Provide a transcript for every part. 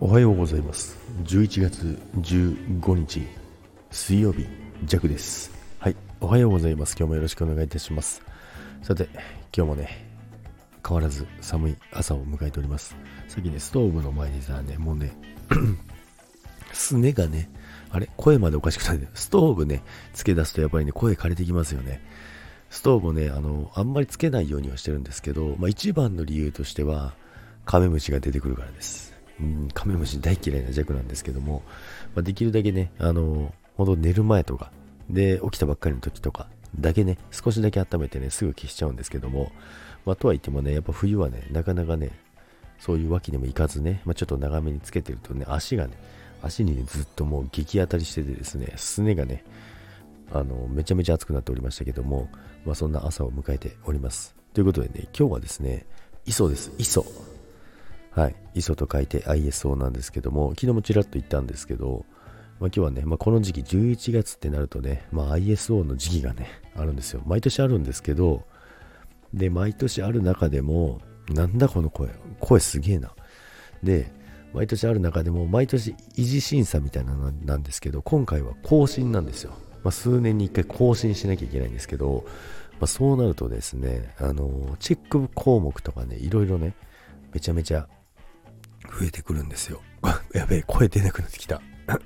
おはようございます。11月15日水曜日弱です。はいおはようございます。今日もよろしくお願いいたします。さて今日もね変わらず寒い朝を迎えております。さっきねストーブの前にさねもうね すねがねあれ声までおかしくないストーブねつけ出すとやっぱりね声枯れてきますよね。ストーブねあのあんまりつけないようにはしてるんですけど、まあ、一番の理由としてはカメムシが出てくるからです。うん、カメムシ大嫌いな弱なんですけども、まあ、できるだけね、あの、ほんと寝る前とか、で、起きたばっかりの時とかだけね、少しだけ温めてね、すぐ消しちゃうんですけども、まあ、とは言ってもね、やっぱ冬はね、なかなかね、そういうわけにもいかずね、まあ、ちょっと長めにつけてるとね、足がね、足にね、ずっともう激当たりしててですね、すねがね、あの、めちゃめちゃ暑くなっておりましたけども、まあ、そんな朝を迎えております。ということでね、今日はですね、磯です、磯。はい、ISO と書いて ISO なんですけども、昨日もちらっと言ったんですけど、まあ、今日はね、まあ、この時期11月ってなるとね、まあ、ISO の時期がね、あるんですよ。毎年あるんですけど、で、毎年ある中でも、なんだこの声、声すげえな。で、毎年ある中でも、毎年維持審査みたいなのなんですけど、今回は更新なんですよ。まあ、数年に1回更新しなきゃいけないんですけど、まあ、そうなるとですね、あの、チェック項目とかね、いろいろね、めちゃめちゃ増えてくるんですよ。やべえ、声出なくなってきた。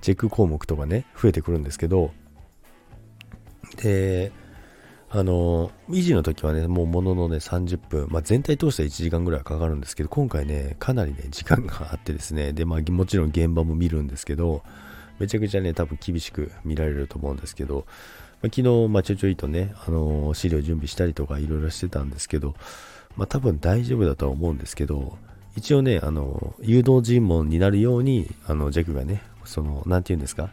チェック項目とかね、増えてくるんですけど、で、あの、維持の時はね、もうもののね、30分、まあ、全体通して1時間ぐらいかかるんですけど、今回ね、かなりね、時間があってですね、で、まあ、もちろん現場も見るんですけど、めちゃくちゃね、多分厳しく見られると思うんですけど、まあ、昨日、まあ、ちょいちょいとね、あのー、資料準備したりとかいろいろしてたんですけど、まあ、多分大丈夫だとは思うんですけど、一応ね、あの、誘導尋問になるように、あの、ジェクがね、その、なんて言うんですか、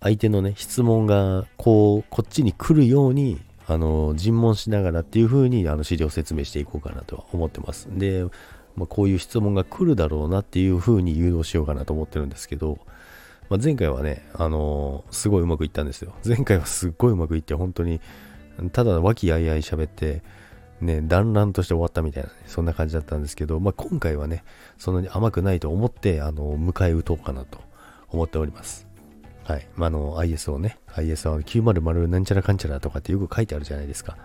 相手のね、質問が、こう、こっちに来るように、あの、尋問しながらっていう風に、あの、資料説明していこうかなとは思ってます。で、まあ、こういう質問が来るだろうなっていう風に誘導しようかなと思ってるんですけど、まあ、前回はね、あのー、すごいうまくいったんですよ。前回はすっごいうまくいって、本当に、ただ和気あいあい喋って、ね、団らんとして終わったみたいな、ね、そんな感じだったんですけど、まあ、今回はね、そんなに甘くないと思って、あの、迎え撃とうかなと思っております。はい。まあ、あの、ISO ね、ISO 900なんちゃらかんちゃらとかってよく書いてあるじゃないですか。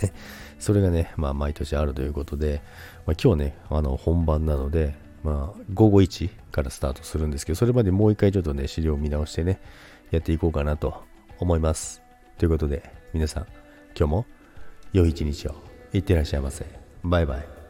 で、それがね、まあ、毎年あるということで、まあ、今日ね、あの、本番なので、まあ、午後1からスタートするんですけど、それまでもう一回ちょっとね、資料を見直してね、やっていこうかなと思います。ということで、皆さん、今日も良い一日を。いってらっしゃいませ。バイバイ。